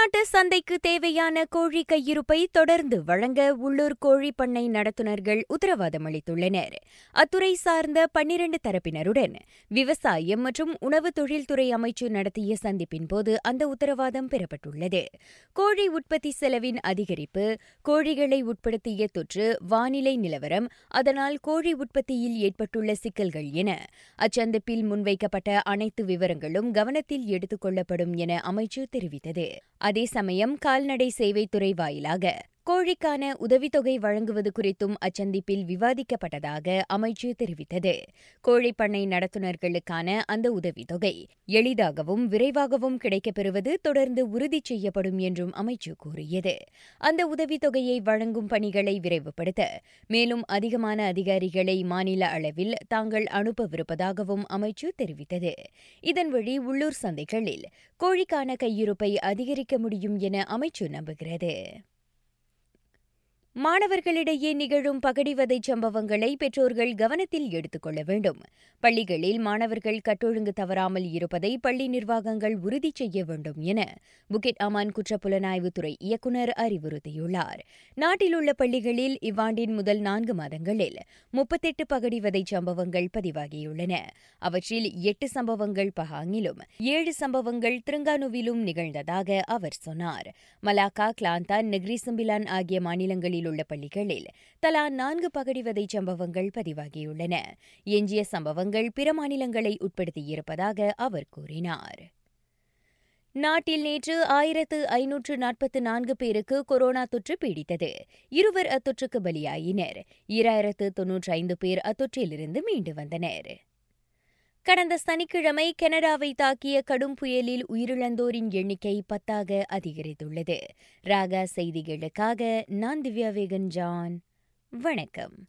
உள்நாட்டு சந்தைக்கு தேவையான கோழி கையிருப்பை தொடர்ந்து வழங்க உள்ளூர் கோழி பண்ணை நடத்துனர்கள் உத்தரவாதம் அளித்துள்ளனர். அத்துறை சார்ந்த பன்னிரண்டு தரப்பினருடன் விவசாயம் மற்றும் உணவு தொழில்துறை அமைச்சு நடத்திய சந்திப்பின் போது அந்த உத்தரவாதம் பெறப்பட்டுள்ளது. கோழி உற்பத்தி செலவின் அதிகரிப்பு கோழிகளை உட்படுத்திய தொற்று வானிலை நிலவரம் அதனால் கோழி உற்பத்தியில் ஏற்பட்டுள்ள சிக்கல்கள் என அச்சந்திப்பில் முன்வைக்கப்பட்ட அனைத்து விவரங்களும் கவனத்தில் எடுத்துக் கொள்ளப்படும் என அமைச்சு தெரிவித்தது. அதே சமயம் கால்நடை சேவைத்துறை வாயிலாக கோழிக்கான உதவித்தொகை வழங்குவது குறித்தும் அச்சந்திப்பில் விவாதிக்கப்பட்டதாக அமைச்சு தெரிவித்தது. கோழிப்பண்ணை நடத்துனர்களுக்கான அந்த உதவித்தொகை எளிதாகவும் விரைவாகவும் கிடைக்கப்பெறுவது தொடர்ந்து உறுதி செய்யப்படும் என்றும் அமைச்சு கூறியது. அந்த உதவித்தொகையை வழங்கும் பணிகளை விரைவுபடுத்த மேலும் அதிகமான அதிகாரிகளை மாநில அளவில் தாங்கள் அனுப்பவிருப்பதாகவும் அமைச்சு தெரிவித்தது. இதன் வழி உள்ளூர் சந்தைகளில் கோழிக்கான கையிருப்பை அதிகரிக்க முடியும் என அமைச்சு நம்புகிறது. மாணவர்களிடையே நிகழும் பகடிவதை சம்பவங்களை பெற்றோர்கள் கவனத்தில் எடுத்துக் கொள்ள வேண்டும். பள்ளிகளில் மாணவர்கள் கட்டொழுங்கு தவறாமல் இருப்பதை பள்ளி நிர்வாகங்கள் உறுதி செய்ய வேண்டும் என புகிட் அமான் குற்றப்புலனாய்வுத்துறை இயக்குநர் அறிவுறுத்தியுள்ளார். நாட்டில் உள்ள பள்ளிகளில் இவ்வாண்டின் முதல் நான்கு மாதங்களில் முப்பத்தெட்டு பகடிவதை சம்பவங்கள் பதிவாகியுள்ளன. அவற்றில் எட்டு சம்பவங்கள் பஹாங்கிலும் ஏழு சம்பவங்கள் திருங்கானுவிலும் நிகழ்ந்ததாக அவர் சொன்னார். மலாக்கா கிளாந்தான் நெக்ரிசம்பிலான் ஆகிய மாநிலங்களில் உள்ள பள்ளிகளில் தலா நான்கு பகடிவதை சம்பவங்கள் பதிவாகியுள்ளன. எஞ்சிய சம்பவங்கள் பிற மாநிலங்களை உட்படுத்தியிருப்பதாக அவர் கூறினார். நாட்டில் நேற்று ஆயிரத்து ஐநூற்று நாற்பத்து நான்கு பேருக்கு கொரோனா தொற்று பீடித்தது. இருவர் அத்தொற்றுக்கு பலியாயினர். இராயிரத்து தொன்னூற்றி ஐந்து பேர் அத்தொற்றிலிருந்து மீண்டு வந்தனர். கடந்த சனிக்கிழமை கனடாவை தாக்கிய கடும் புயலில் உயிரிழந்தோரின் எண்ணிக்கை பத்தாக அதிகரித்துள்ளது. ராகா செய்திகளுக்காக நான் திவ்யா வேகன் ஜான். வணக்கம்.